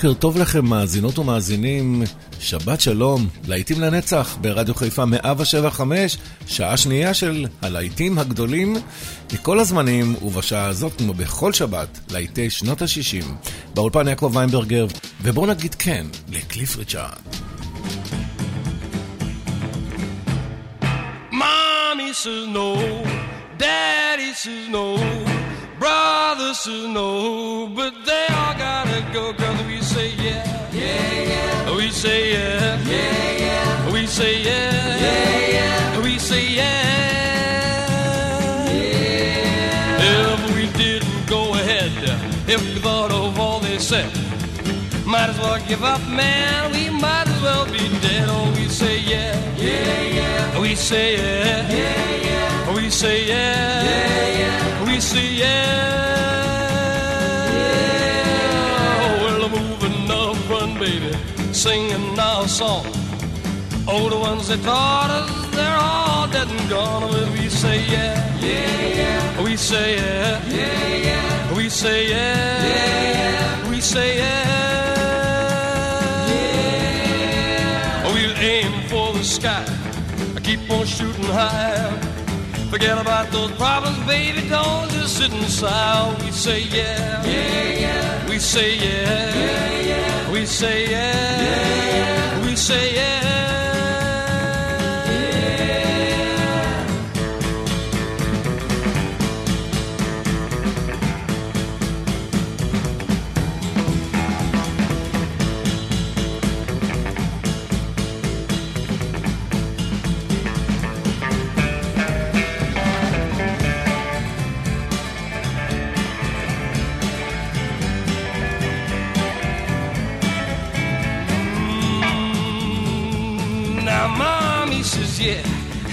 בוקר טוב לכם, מאזינות ומאזינים. שבת שלום, להיטים לנצח ברדיו חיפה 175, שעה שנייה של הלהיטים הגדולים מכל הזמנים, ובשעה הזאת, כמו בכל שבת, להיטי שנות ה-60. באולפן יעקב ויינברגר, ובואו נגיד כן לקליף ריצ'ארד. Mommy says no, Daddy says no, brother says no, but they all gotta go cause we say yeah, yeah, yeah. We say yeah, yeah, yeah. We say yeah, yeah, yeah. We say yeah, yeah. If we didn't go ahead, if we thought of all they said, might as well give up, man. We might as well be dead. Oh, we say yeah, yeah, yeah. We say yeah, yeah, yeah. We say yeah, Oh, the ones that taught us, they're all dead and gone. But we say yeah, yeah, yeah. We say yeah, yeah, yeah. We say yeah, yeah, yeah. We say yeah. We'll aim for the sky. I keep on shooting high. Forget about those problems, baby. Don't just sit and sigh. We say yeah, yeah, yeah. We say yeah, yeah, yeah. We say yeah, yeah, yeah. Say yeah.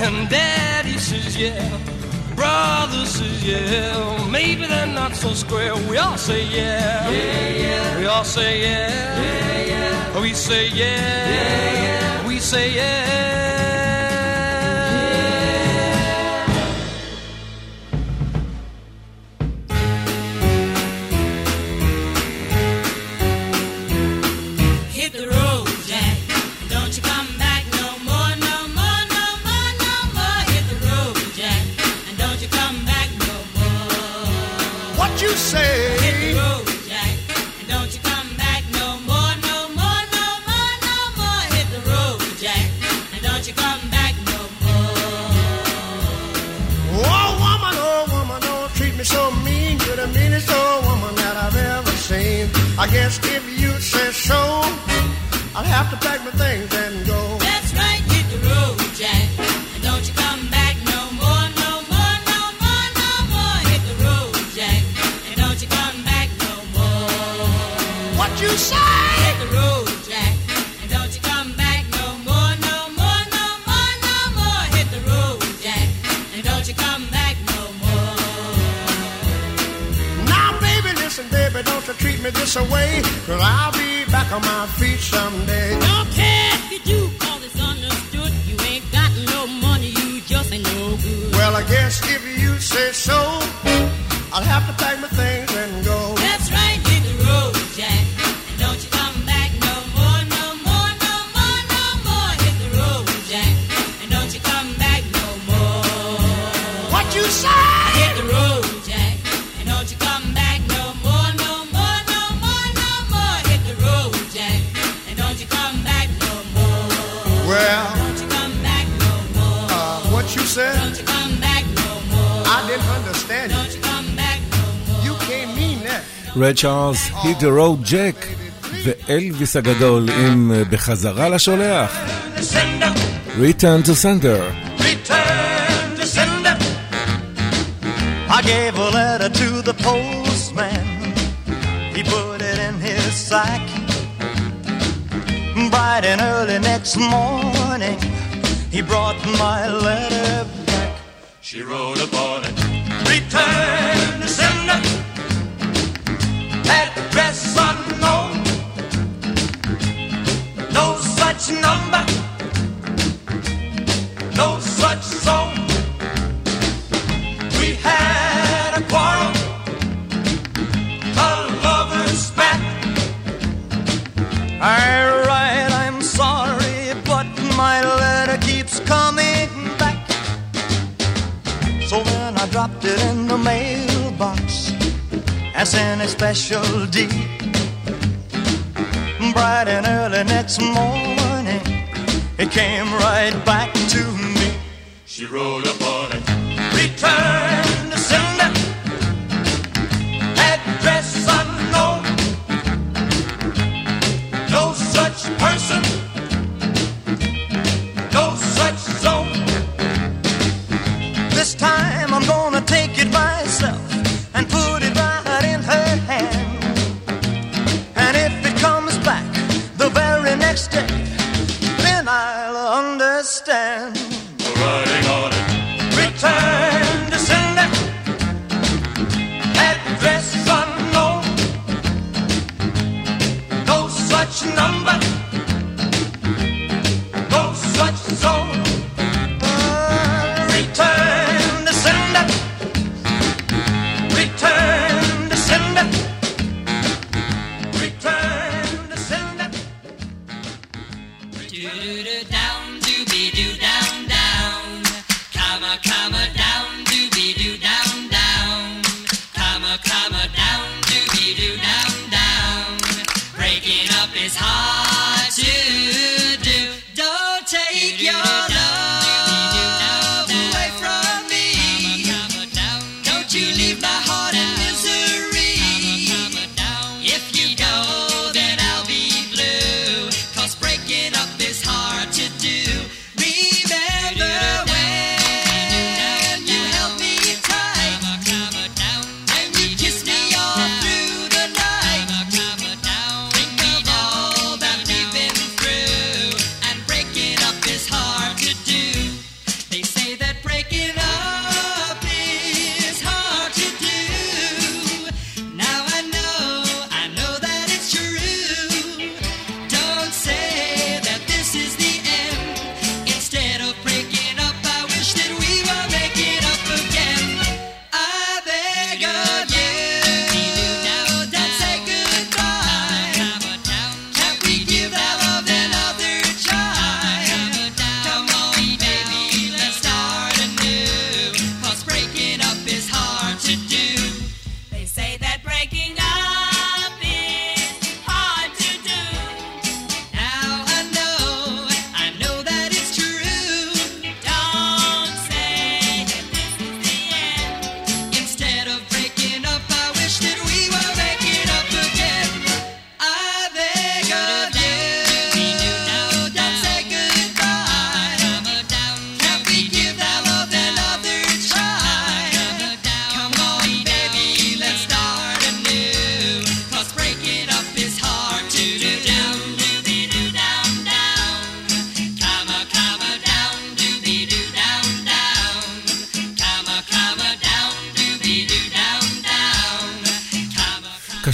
And daddy says yeah, brother says yeah. Maybe they're not so square. We all say yeah, yeah, yeah. We all say yeah, yeah, yeah. We say yeah, yeah, yeah. We say yeah. didn't understand it. You can't mean that. ריי צ'ארלס, the road ג'ק ואלוויס הגדול עם בחזרה לשולח. Return to sender. Return to sender. I gave a letter to the postman. He put it in his sack. Bright and early next morning, he brought my letter back. She wrote upon number. That's in a special D. Bright and early next morning, it came right back to me. She rolled up on it. Return! understand.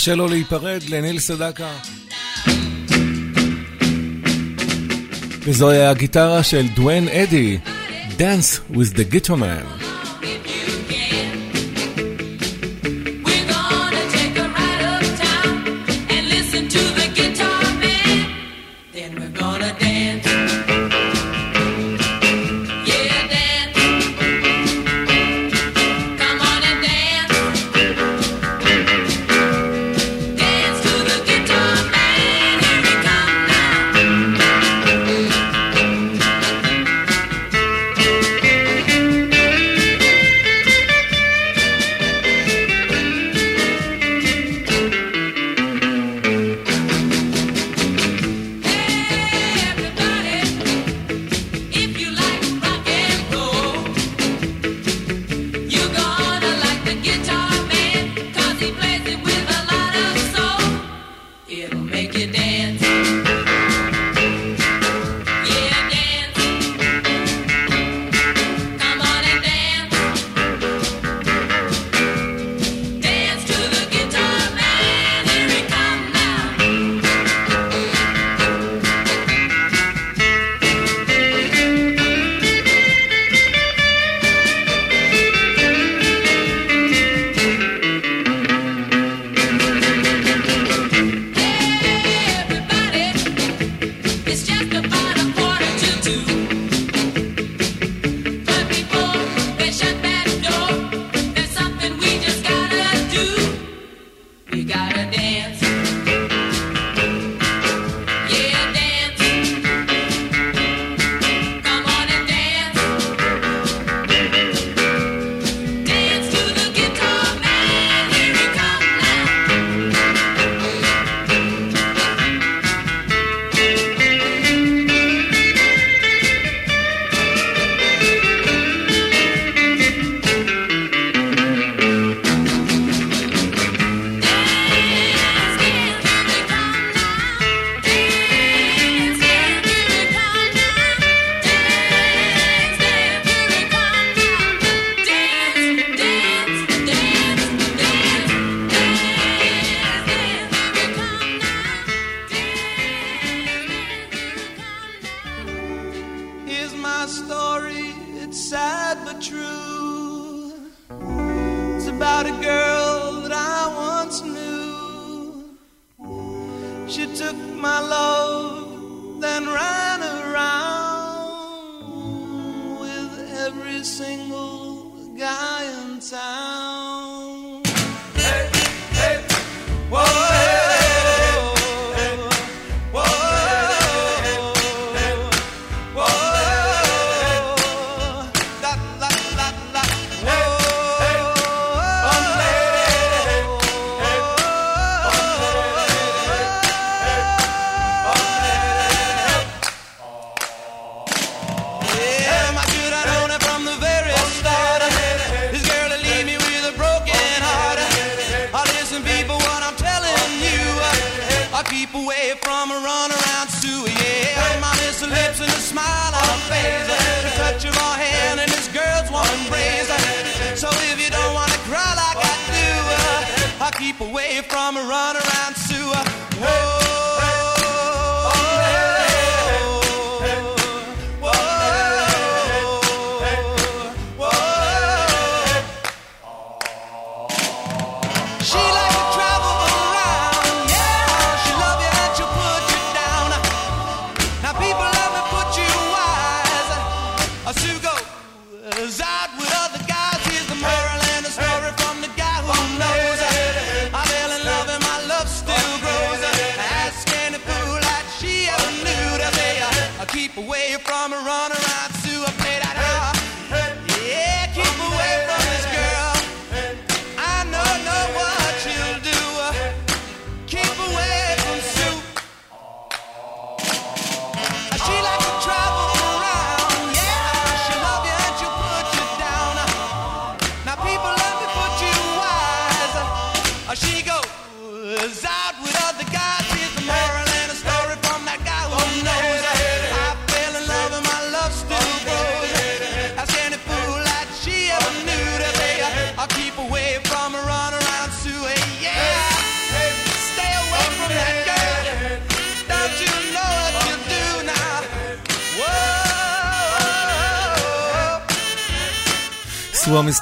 קשה לו להיפרד לניל סדקה. וזוהי הגיטרה של דואן אדי, Dance with the Guitar Man.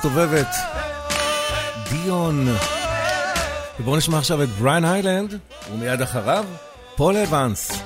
מסתובבת, דיון. ובואו נשמע עכשיו את בריין היילנד, ומיד אחריו, פול אבנס.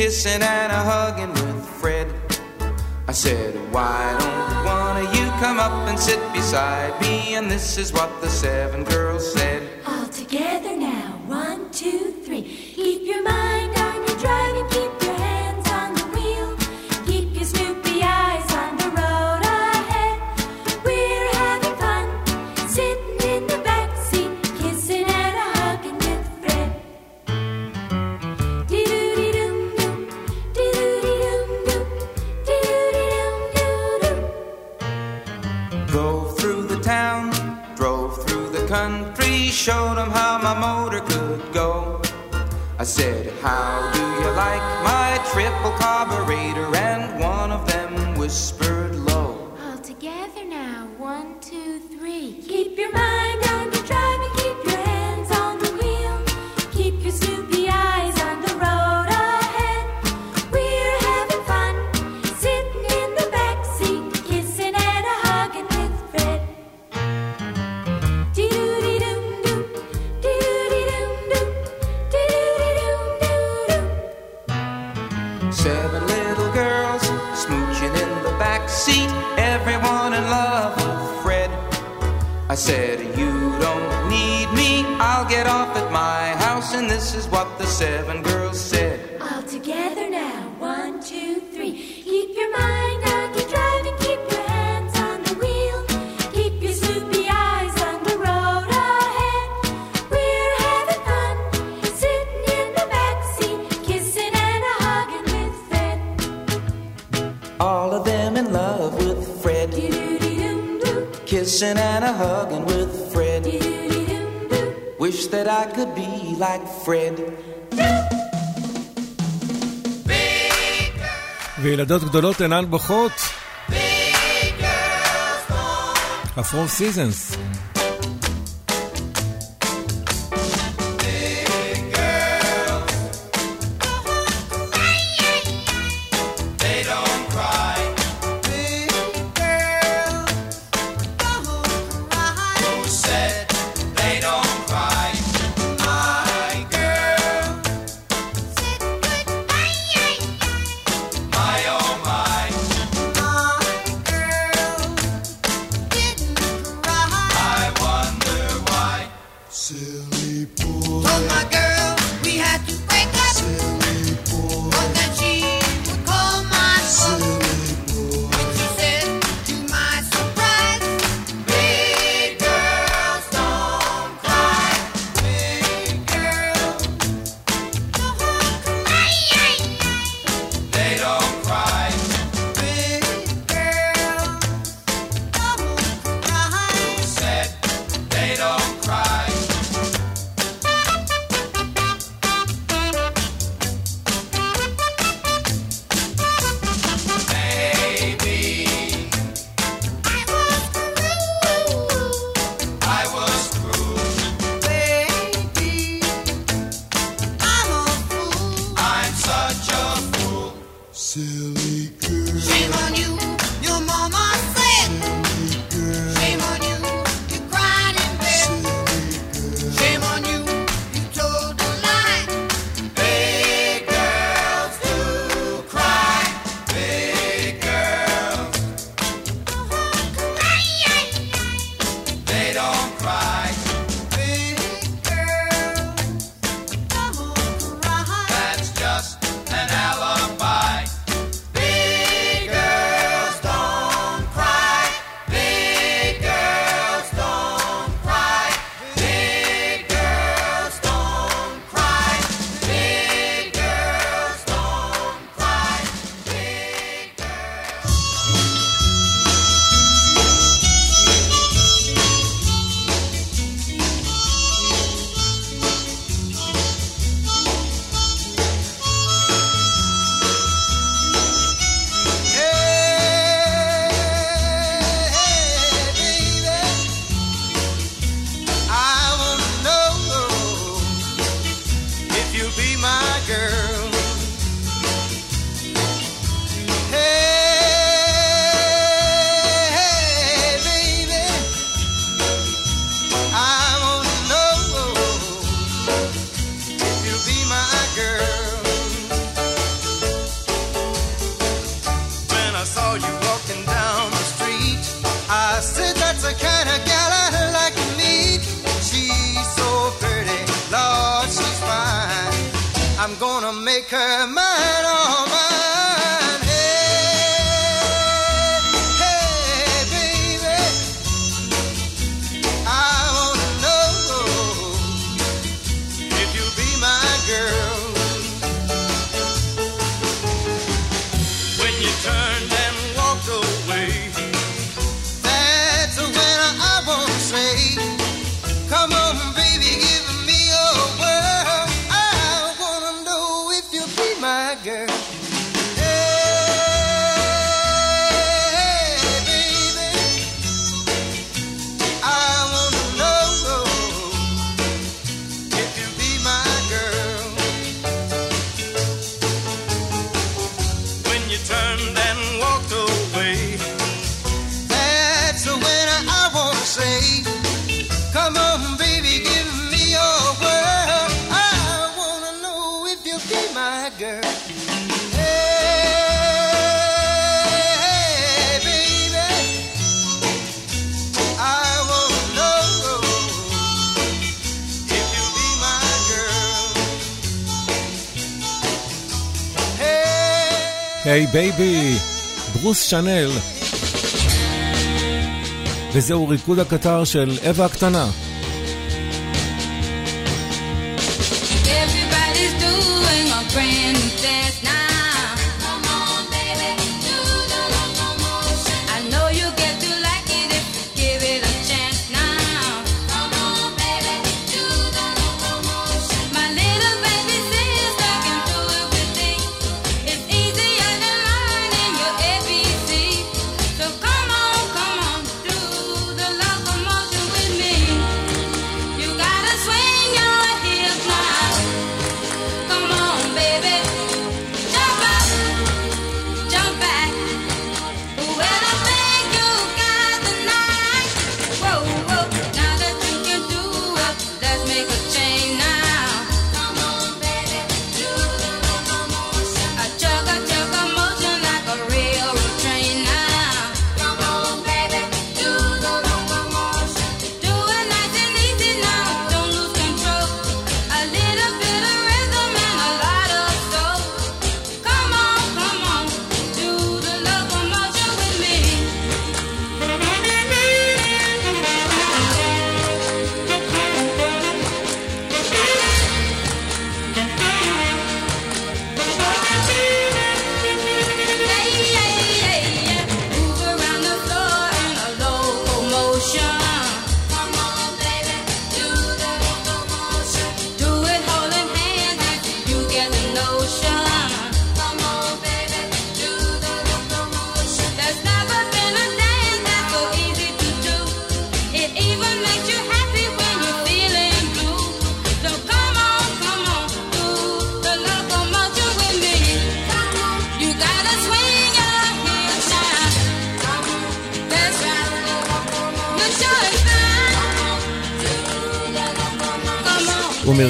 kissing and a hugging with Fred. I said, Why don't one of you come up and sit beside me? And this is what the seven girls. said, You don't need me, I'll get off at my house, and this is what the seven girls. kissing and a hugging with Fred. Wish that I could be like Fred. וילדות גדולות אינן בוכות. הפרום סיזנס. היי בייבי, ברוס שאנל. וזהו ריקוד הקטר של אווה הקטנה.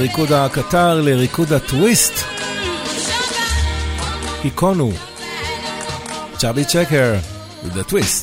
ריקוד הקטר לריקוד הטוויסט. היקונו, צ'אבי צ'קר, The טוויסט.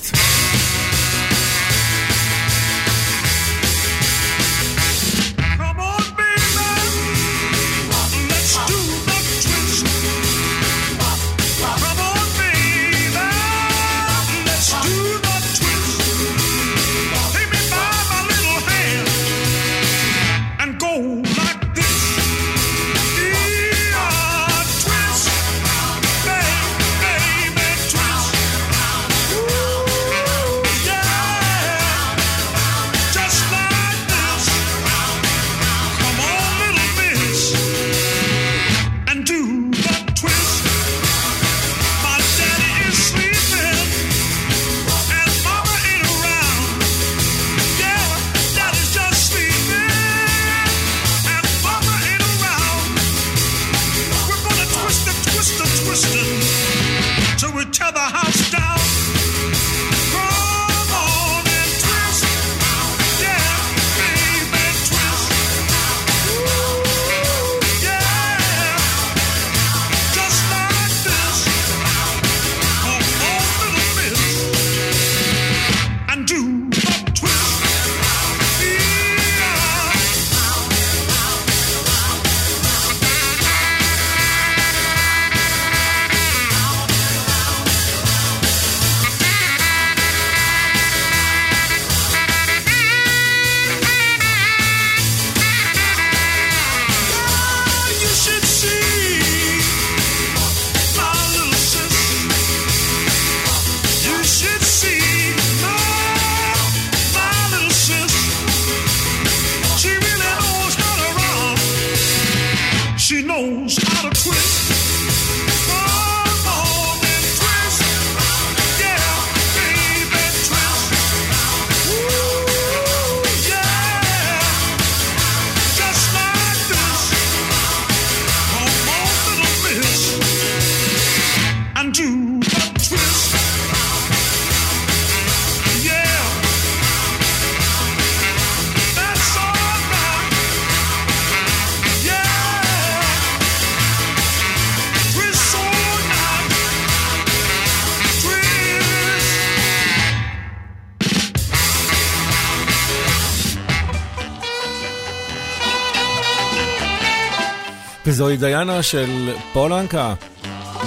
וזוהי דיינה של פולנקה,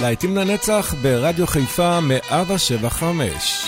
להיטים לנצח ברדיו חיפה 175.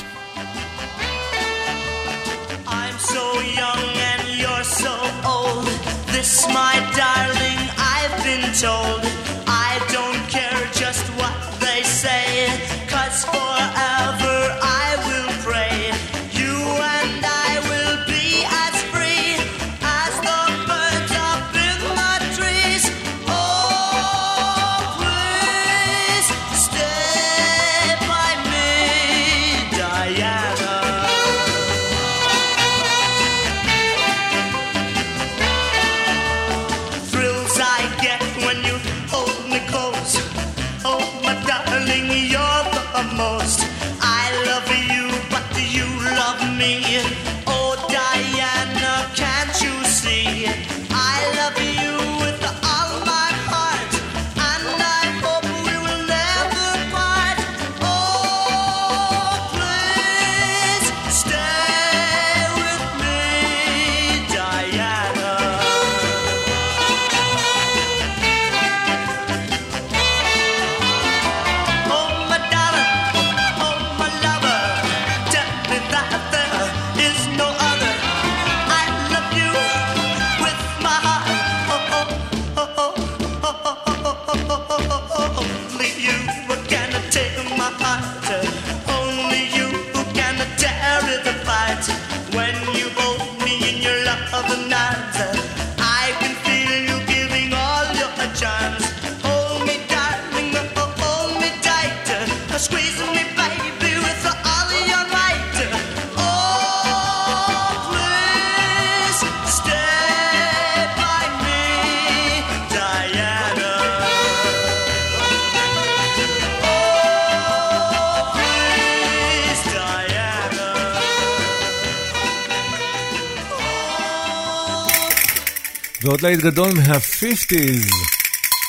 להיט גדול מה-50's,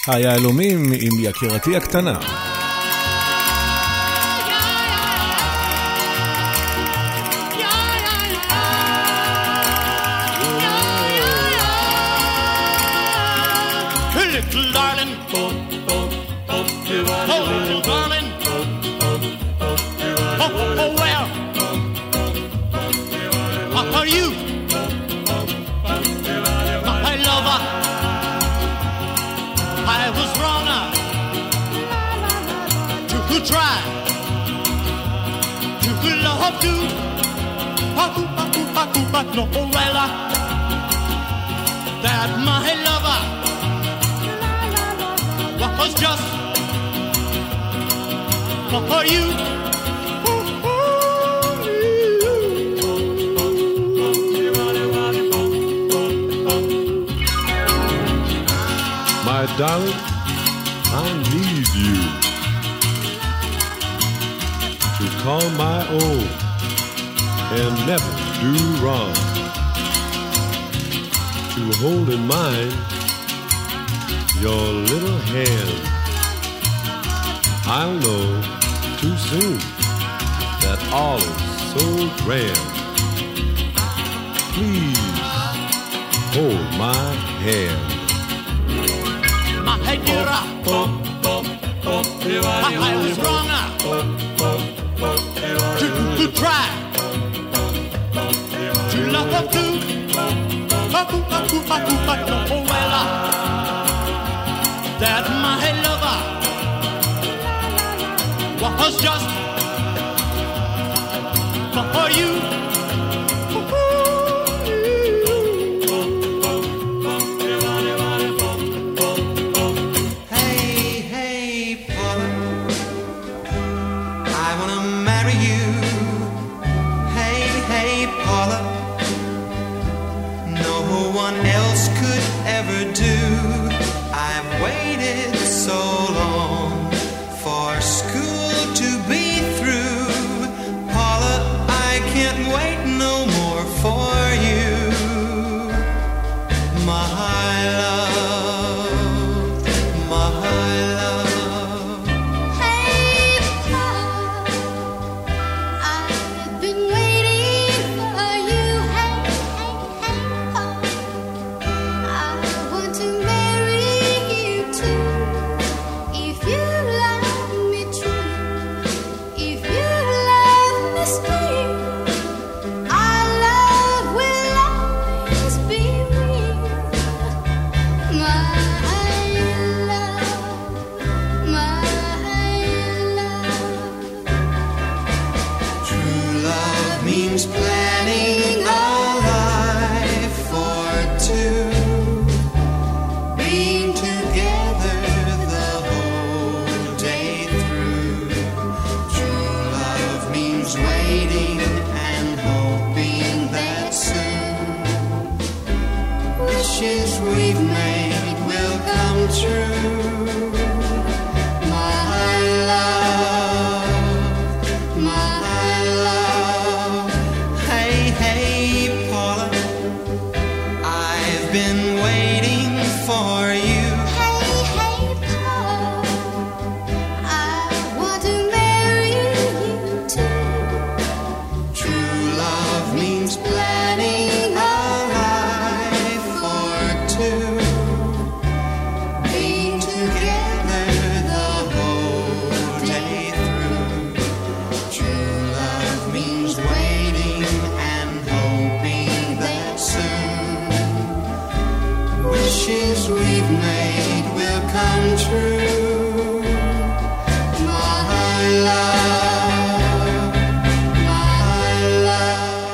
היהלומים עם יקירתי הקטנה. got no umbrella. That my lover was just for you. My darling, I need you to call my own and never do wrong. To hold in mind your little hand. I'll know too soon that all is so grand. Please hold my hand. My head, up. I was wrong. To try that my lover was just for you.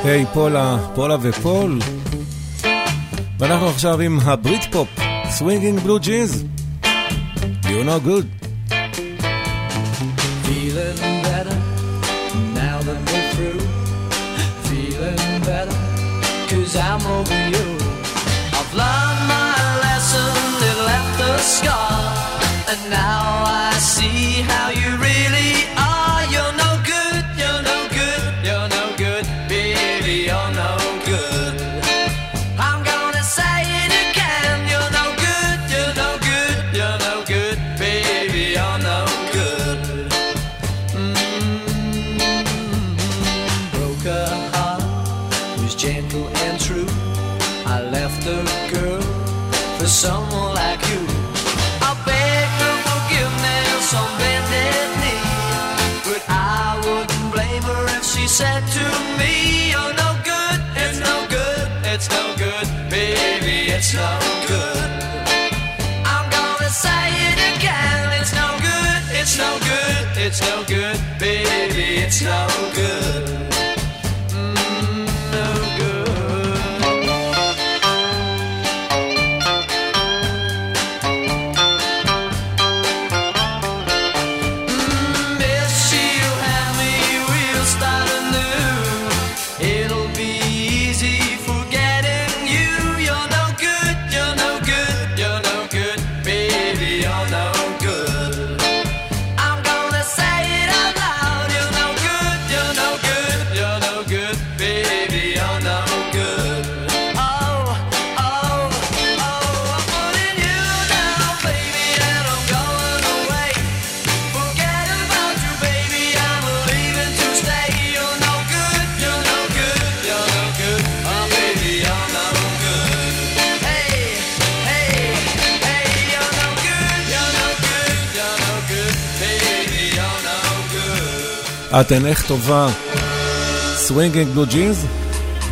היי hey, פולה, פולה ופול. ואנחנו עכשיו עם הבריט פופ, סווינגינג בלו ג'ינס. You know good. Feeling better now that we're through. Feeling I'm over you. scar, and now I see how you really are. אתן איך טובה, Swinging Blue Jeans,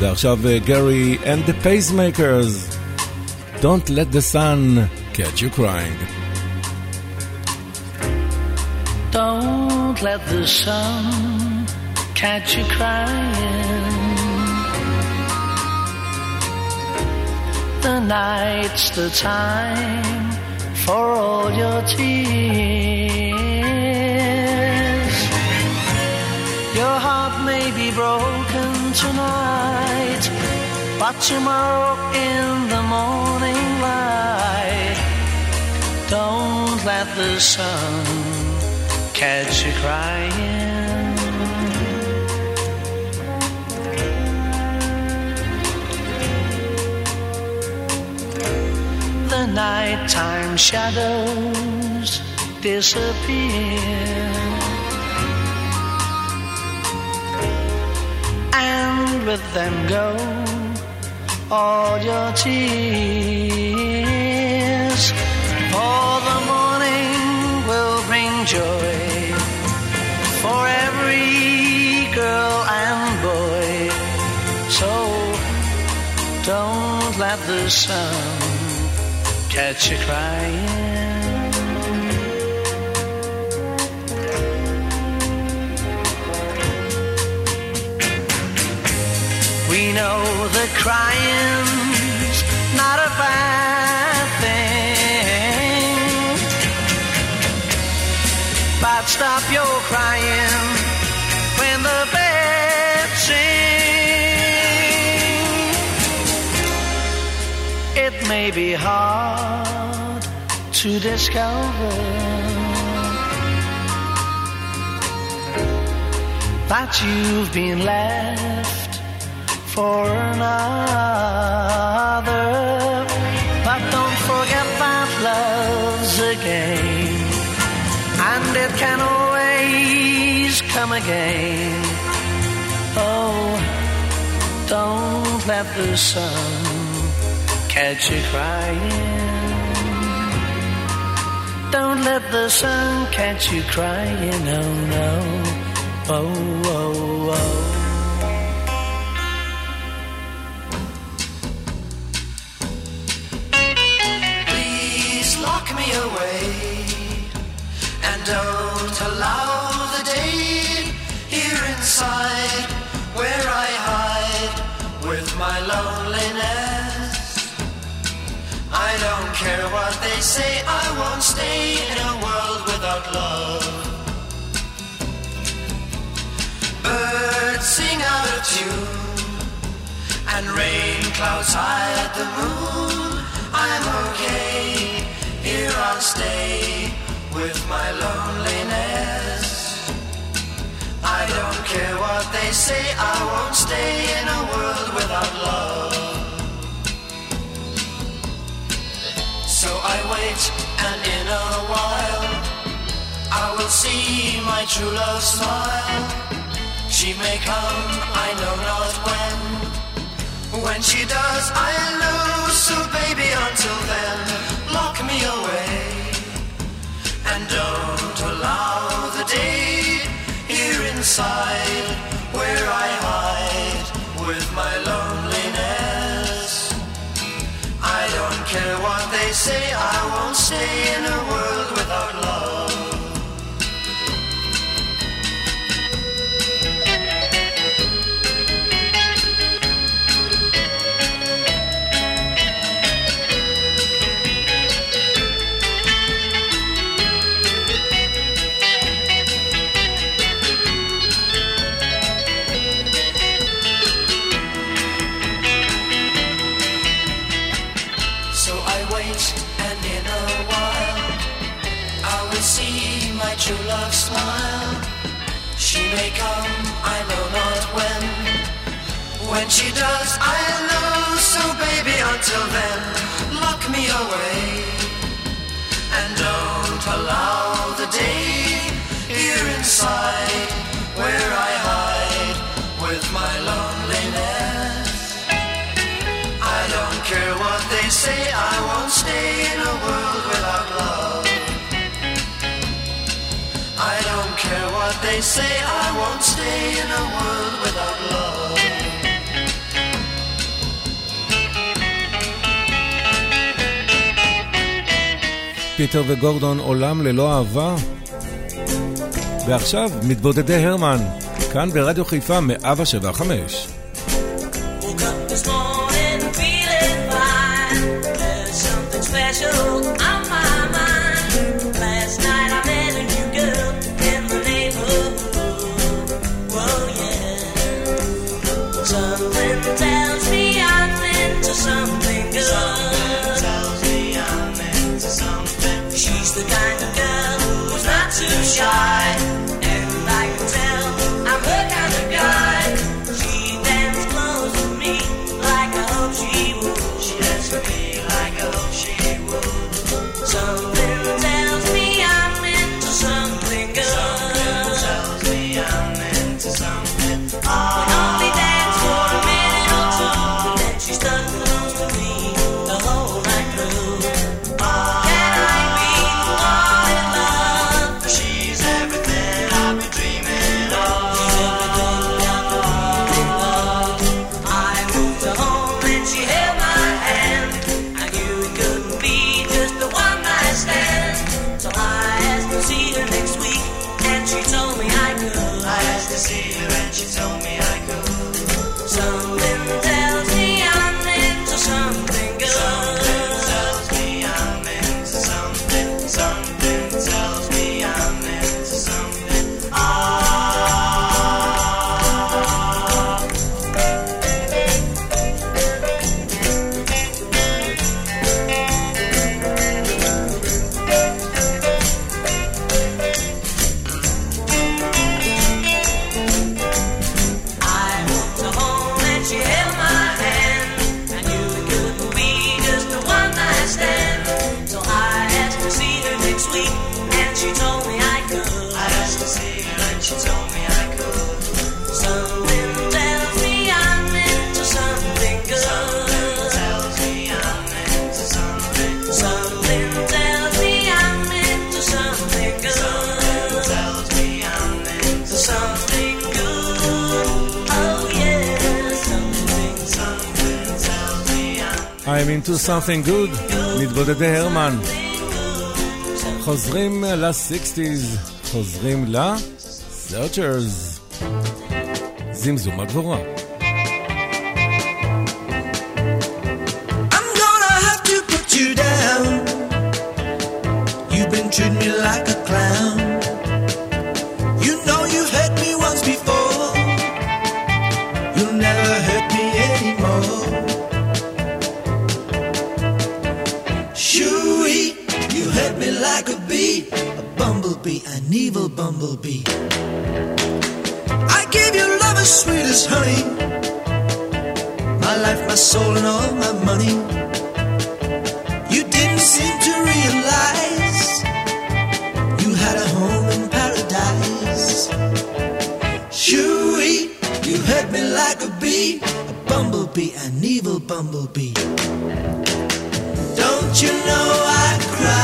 ועכשיו גרי and the Pacemakers, Don't let the sun catch you crying. Don't let the sun catch you crying. The night's the time for all your tears. be broken tonight, but tomorrow in the morning light, don't let the sun catch you crying. The nighttime shadows disappear. with them go all your tears. For the morning will bring joy for every girl and boy. So don't let the sun catch you crying. We know that crying's not a bad thing. But stop your crying when the birds sing. It may be hard to discover that you've been left for another. But don't forget that love's a game, and it can always come again. Oh, don't let the sun catch you crying. Don't let the sun catch you crying, oh no. Oh, oh, oh. Away and don't allow the day here inside where I hide with my loneliness. I don't care what they say, I won't stay in a world without love. Birds sing out of tune and rain clouds hide the moon. I'm okay, here I'll stay with my loneliness. I don't care what they say, I won't stay in a world without love. So I wait, and in a while, I will see my true love smile. She may come, I know not when. When she does, I'll know. So baby, until then, lock me away. And don't allow the day here inside where I hide with my loneliness. I don't care what they say, I won't stay in a world without love. True love smile. She may come, I know not when. When she does, I'll know. So baby, until then, lock me away. And don't allow the day here inside where I hide with my loneliness. I don't care what they say, I won't stay in a world they say, I won't stay in a world without love. פיטר וגורדון עולם ללא אהבה. ועכשיו, מתבודדי הרמן, כאן ברדיו חיפה 175. I'm into something good, מתבודדי הרמן. חוזרים ל-60's, חוזרים ל-searchers. זמזום הדבורה. Treat me evil bumblebee. I gave you love as sweet as honey, my life, my soul, and all my money. You didn't seem to realize you had a home in paradise. Shoo-ee, you hurt me like a bee, a bumblebee, an evil bumblebee. Don't you know I cry?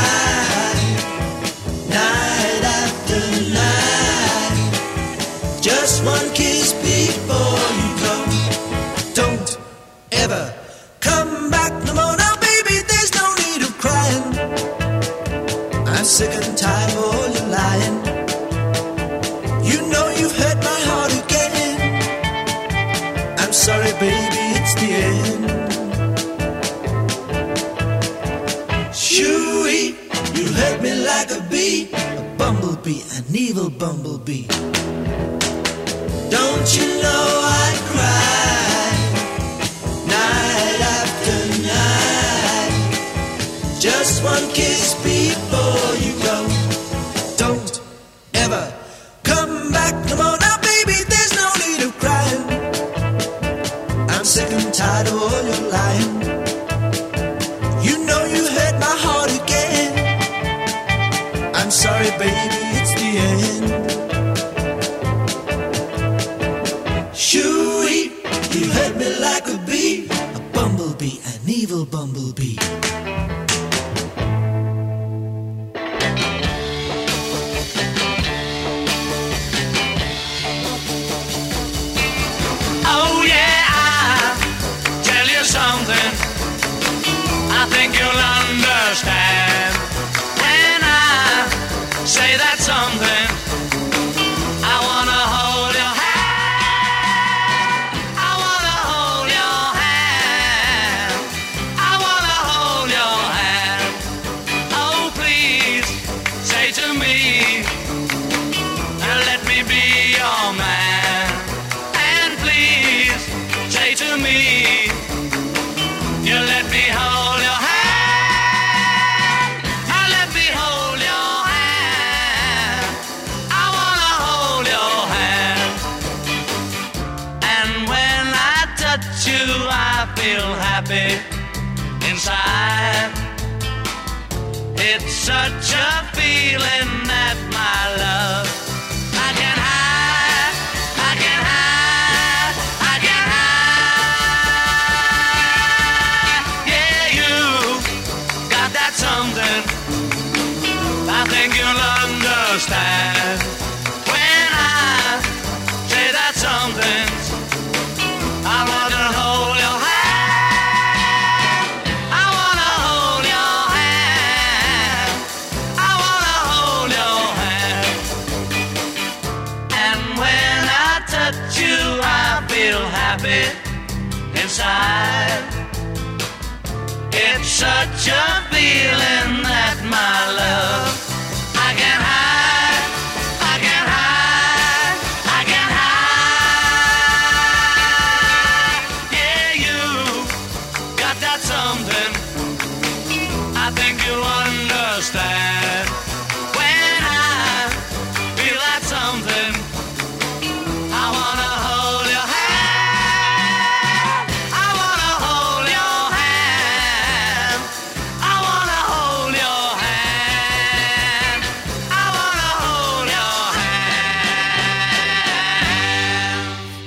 evil bumblebee.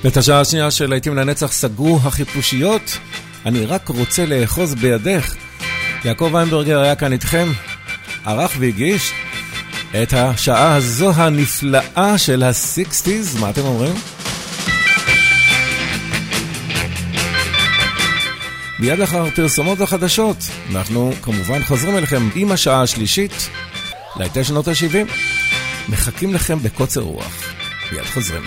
את השעה השנייה של להיטים לנצח סגרו החיפושיות, אני רק רוצה לאחוז בידך. יעקב איינברגר היה כאן איתכם, ערך והגיש את השעה הזו הנפלאה של הסיקסטיז, מה אתם אומרים? מיד לאחר פרסומות החדשות, אנחנו כמובן חוזרים אליכם עם השעה השלישית, להיטי שנות ה-70. מחכים לכם בקוצר רוח. מיד חוזרים.